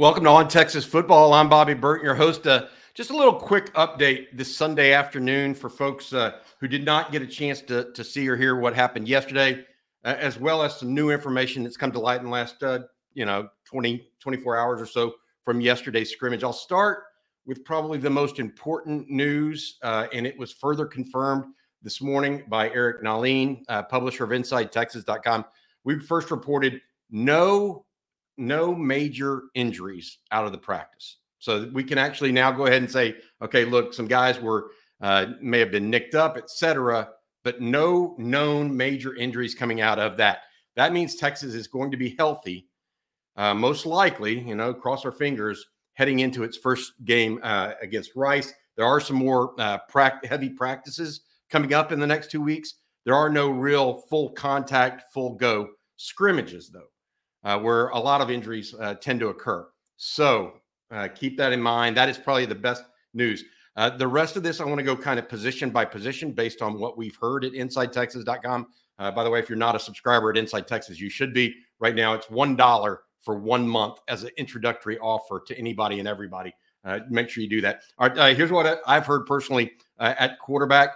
Welcome to On Texas Football. I'm Bobby Burton, your host. Uh, just a little quick update this Sunday afternoon for folks uh, who did not get a chance to, to see or hear what happened yesterday, uh, as well as some new information that's come to light in the last, uh, you know, 20, 24 hours or so from yesterday's scrimmage. I'll start with probably the most important news, uh, and it was further confirmed this morning by Eric Nahlin, uh, publisher of InsideTexas.com. We first reported no no major injuries out of the practice. So we can actually now go ahead and say, okay, look, some guys were uh, may have been nicked up, etc., but no known major injuries coming out of that. That means Texas is going to be healthy, uh, most likely. You know, cross our fingers heading into its first game uh, against Rice. There are some more uh, pra- heavy practices coming up in the next two weeks. There are no real full contact, full go scrimmages, though uh, where a lot of injuries uh, tend to occur. So uh, keep that in mind. That is probably the best news. Uh, the rest of this, I want to go kind of position by position based on what we've heard at InsideTexas.com. Uh, by the way, if you're not a subscriber at Inside Texas, you should be. Right now, it's one dollar for one month as an introductory offer to anybody and everybody. Uh, make sure you do that. All right, here's what I've heard personally at quarterback.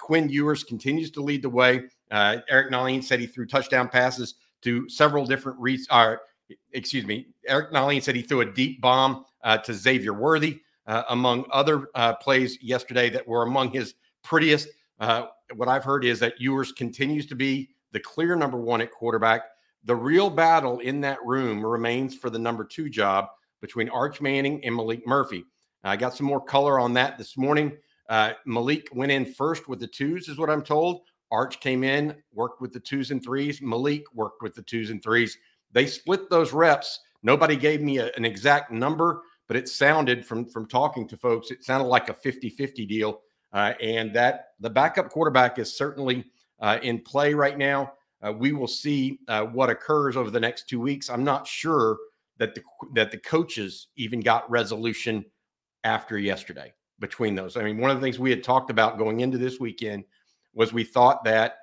Quinn Ewers continues to lead the way. Eric Nahlin said he threw touchdown passes to several different re- uh, excuse me, Eric Nahlin said he threw a deep bomb uh, to Xavier Worthy, uh, among other uh, plays yesterday that were among his prettiest. Uh, what I've heard is that Ewers continues to be the clear number one at quarterback. The real battle in that room remains for the number two job between Arch Manning and Maalik Murphy. I got some more color on that this morning. Maalik went in first with the twos, is what I'm told. Arch came in, worked with the twos and threes. Maalik worked with the twos and threes. They split those reps. Nobody gave me a, an exact number, but it sounded from from talking to folks, it sounded like a 50-50 deal. Uh, and that the backup quarterback is certainly uh, in play right now. Uh, we will see uh, what occurs over the next two weeks. I'm not sure that the that the coaches even got resolution after yesterday between those. I mean, one of the things we had talked about going into this weekend – was we thought that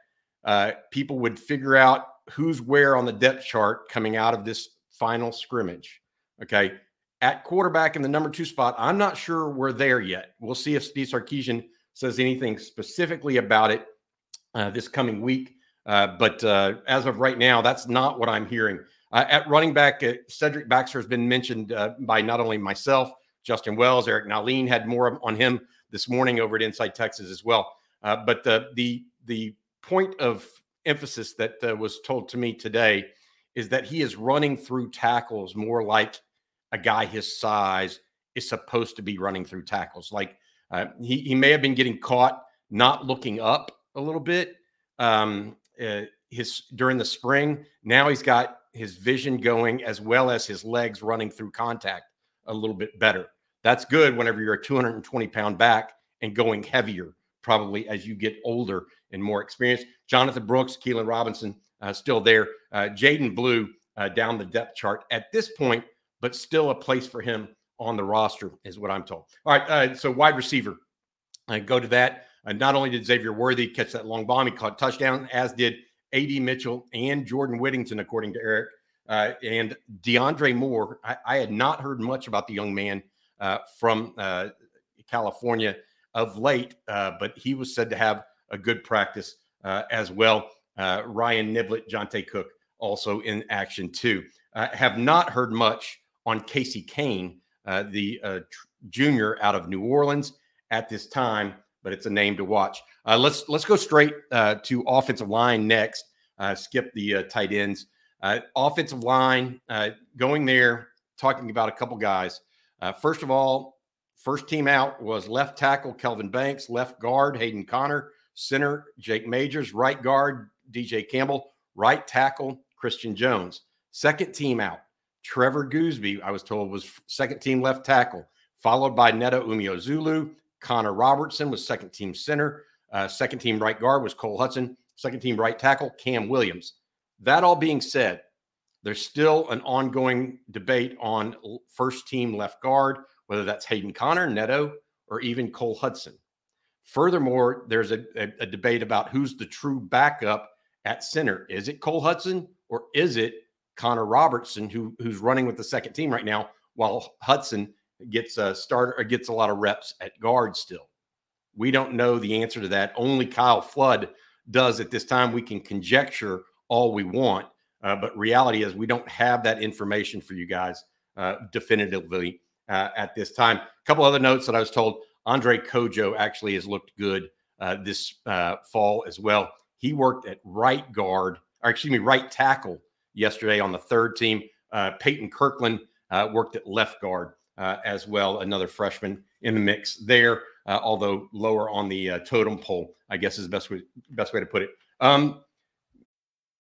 uh, people would figure out who's where on the depth chart coming out of this final scrimmage. Okay. At quarterback in the number two spot, I'm not sure we're there yet. We'll see if Steve Sarkisian says anything specifically about it uh, this coming week. Uh, but uh, as of right now, that's not what I'm hearing. Uh, at running back, uh, Cedric Baxter has been mentioned by not only myself, Justin Wells, Eric Nahlin had more on him this morning over at Inside Texas as well. Uh, but the the the point of emphasis that uh, was told to me today is that he is running through tackles more like a guy his size is supposed to be running through tackles. Like uh, he he may have been getting caught not looking up a little bit um, uh, his during the spring. Now he's got his vision going as well as his legs running through contact a little bit better. That's good whenever you're a 220 pound back and going heavier probably as you get older and more experienced. Jonathan Brooks, Keilan Robinson, uh, still there. Uh, Jaydon Blue uh, down the depth chart at this point, but still a place for him on the roster, is what I'm told. All right, uh, so wide receiver, I go to that. Uh, not only did Xavier Worthy catch that long bomb, he caught touchdown, as did A.D. Mitchell and Jordan Whittington, according to Eric. Uh, and DeAndre Moore, I, I, had not heard much about the young man from California of late, uh, but he was said to have a good practice uh, as well. Uh, Ryan Niblett, Johntay Cook also in action too. Uh, have not heard much on Casey Cain, uh, the tr- junior out of New Orleans at this time, but it's a name to watch. let's let's go straight to offensive line next. skip the tight ends. offensive line going there, talking about a couple guys. first of all, First team out was left tackle Kelvin Banks, left guard Hayden Conner, center Jake Majors, right guard DJ Campbell, right tackle Christian Jones. Second team out, Trevor Goosby, I was told, was second team left tackle, followed by Neto Umeozulu. Connor Robertson was second team center. Uh, second team right guard was Cole Hudson. Second team right tackle, Cam Williams. That all being said, there's still an ongoing debate on first team left guard whether that's Hayden Conner, Neto, or even Cole Hudson. Furthermore, there's a, a, a, debate about who's the true backup at center. Is it Cole Hudson or is it Connor Robertson, who, who's running with the second team right now while Hudson gets a starter or gets a lot of reps at guard still. We don't know the answer to that. Only Kyle Flood does at this time. We can conjecture all we want, uh, but reality is we don't have that information for you guys uh, definitively uh, at this time. A couple other notes that I was told Andre Cojoe actually has looked good uh, this uh, fall as well. He worked at right guard, or excuse me, right tackle yesterday on the third team. Uh, Payton Kirkland worked at left guard as well, another freshman in the mix there uh, although lower on the uh, totem pole, I guess is the best way, best way to put it. Um,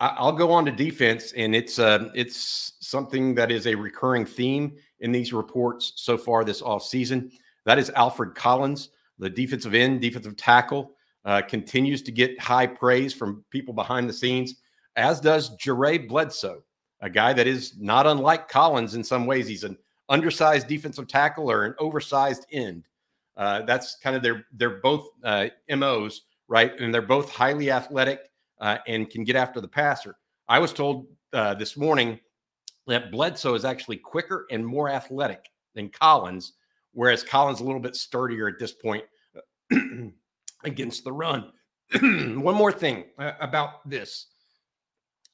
I'll go on to defense, and it's uh, it's something that is a recurring theme in these reports so far this off season. That is Alfred Collins, the defensive end, defensive tackle, uh, continues to get high praise from people behind the scenes, as does Jure Bledsoe, a guy that is not unlike Collins in some ways. He's an undersized defensive tackle or an oversized end. Uh, that's kind of their they're both uh, MOs, right? And they're both highly athletic uh, and can get after the passer. I was told uh, this morning that Bledsoe is actually quicker and more athletic than Collins, whereas Collins is a little bit sturdier at this point against the run. One more thing uh, about this.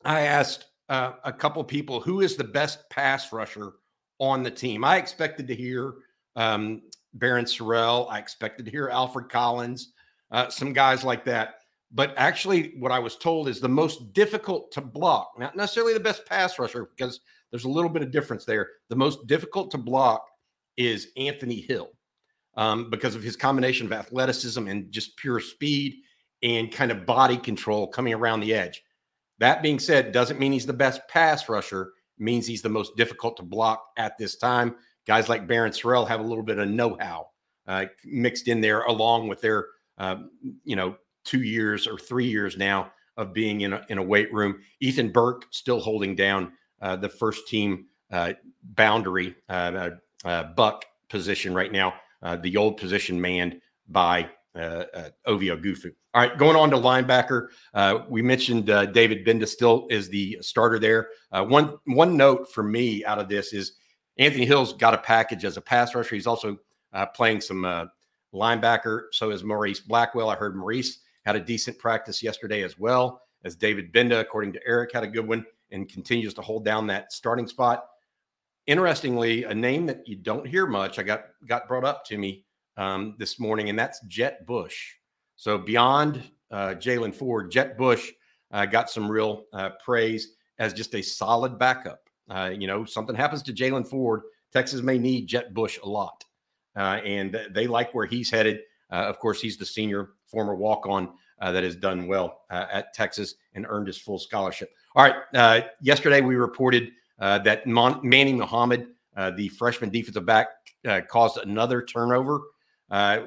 I asked uh, a couple people who is the best pass rusher on the team. I expected to hear um, Barryn Sorrell. I expected to hear Alfred Collins, uh, some guys like that. But actually, what I was told is the most difficult to block, not necessarily the best pass rusher, because there's a little bit of difference there. The most difficult to block is Anthony Hill um, because of his combination of athleticism and just pure speed and kind of body control coming around the edge. That being said, doesn't mean he's the best pass rusher, means he's the most difficult to block at this time. Guys like Barryn Sorrell have a little bit of know how uh, mixed in there along with their, um, you know, two years or three years now of being in a, in a weight room. Ethan Burke still holding down uh, the first team uh, boundary uh, uh, buck position right now. Uh, the old position manned by uh, Ovie Oghoufo. All right, going on to linebacker. we mentioned David Gbenda still is the starter there. one one note for me out of this is Anthony Hill's got a package as a pass rusher. He's also playing some linebacker. So is Maurice Blackwell. I heard Maurice had a decent practice yesterday as well as David Gbenda, according to Eric, had a good one and continues to hold down that starting spot. Interestingly, a name that you don't hear much, I got got brought up to me um, this morning, and that's Jett Bush. So beyond uh, Jaylan Ford, Jett Bush uh, got some real uh, praise as just a solid backup. Uh, you know, something happens to Jaylan Ford, Texas may need Jett Bush a lot, uh, and they like where he's headed. Uh, of course, he's the senior former walk on uh, that has done well uh, at Texas and earned his full scholarship. All right. Uh, yesterday, we reported uh, that Mon- Manny Muhammad, uh, the freshman defensive back, caused another turnover.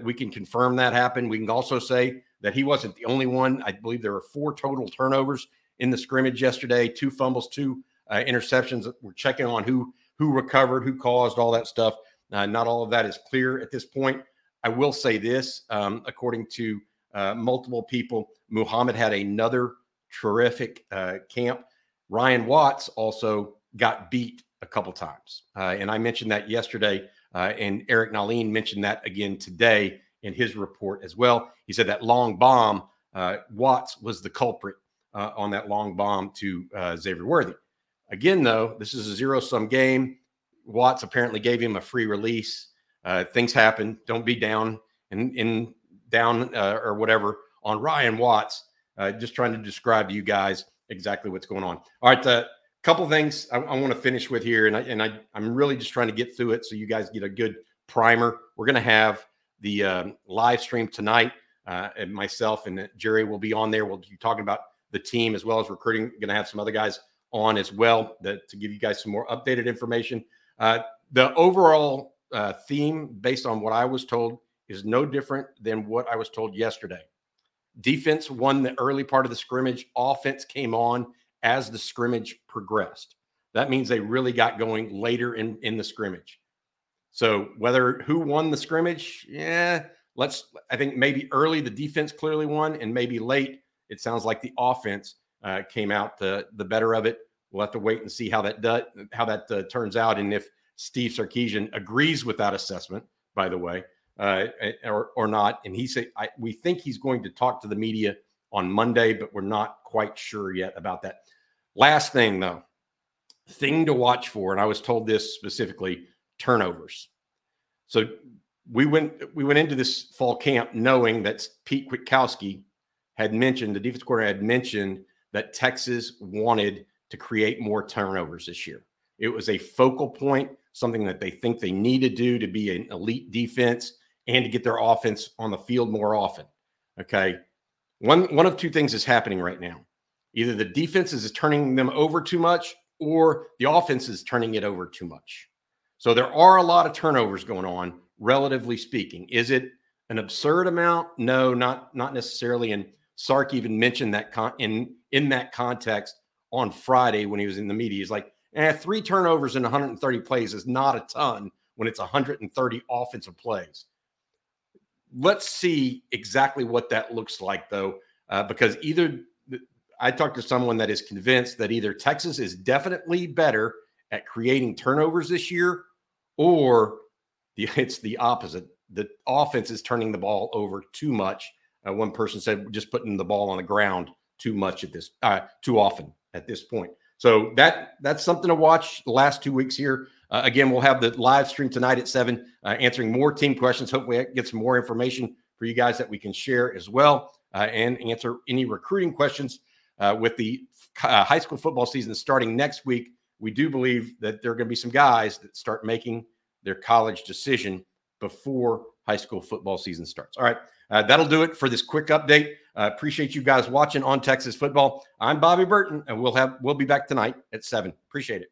we can confirm that happened. We can also say that he wasn't the only one. I believe there were four total turnovers in the scrimmage yesterday two fumbles, two interceptions. We're checking on who who recovered, who caused all that stuff. not all of that is clear at this point. I will say this, um, according to uh, multiple people, Muhammad had another terrific uh, camp. Ryan Watts also got beat a couple times, uh, and I mentioned that yesterday. Uh, and Eric Nahlin mentioned that again today in his report as well. He said that long bomb, uh, Watts was the culprit on that long bomb to Xavier Worthy. Again, though, this is a zero sum game. Watts apparently gave him a free release. Things happen. Don't be down in, in down uh, or whatever on Ryan Watts. Uh, just trying to describe to you guys exactly what's going on. All right, a couple things I, I want to finish with here, and I and I I'm really just trying to get through it so you guys get a good primer. We're to have the um, live stream tonight, uh, and myself and Jerry will be on there. We'll be talking about the team as well as recruiting. Going to have some other guys on as well that, to give you guys some more updated information. Uh, the overall uh, theme, based on what I was told, is no different than what I was told yesterday. Defense won the early part of the scrimmage. Offense came on as the scrimmage progressed. That means they really got going later in, in the scrimmage. So whether who won the scrimmage, yeah, let's. I think maybe early the defense clearly won, and maybe late it sounds like the offense uh, came out the the better of it. We'll have to wait and see how that does, how that uh, turns out, and if Steve Sarkisian agrees with that assessment. By the way, uh, or or not. And he said we think he's going to talk to the media on Monday, but we're not quite sure yet about that. Last thing though, thing to watch for, and I was told this specifically: turnovers. So we went we went into this fall camp knowing that Pete Kwiatkowski had mentioned the defense coordinator had mentioned that Texas wanted to create more turnovers this year. It was a focal point, something that they think they need to do to be an elite defense and to get their offense on the field more often. Okay. One one of two things is happening right now. Either the defense is turning them over too much or the offense is turning it over too much. So there are a lot of turnovers going on, relatively speaking. Is it an absurd amount? No, not not necessarily. And Sark even mentioned that con- in in that context on Friday when he was in the media. He's like, eh, three turnovers in 130 plays is not a ton when it's 130 offensive plays. Let's see exactly what that looks like, though, uh, because either I talked to someone that is convinced that either Texas is definitely better at creating turnovers this year, or the, it's the opposite. The offense is turning the ball over too much. Uh, one person said just putting the ball on the ground too much at this, uh, too often at this point. So that that's something to watch the last two weeks here. Uh, again, we'll have the live stream tonight at seven, uh, answering more team questions. Hopefully, I get some more information for you guys that we can share as well, uh, and answer any recruiting questions uh, with the uh, high school football season starting next week. We do believe that there are going to be some guys that start making their college decision before high school football season starts. All right, uh, that'll do it for this quick update. Appreciate you guys watching on Texas football. I'm Bobby Burton, and we'll have we'll be back tonight at seven. Appreciate it.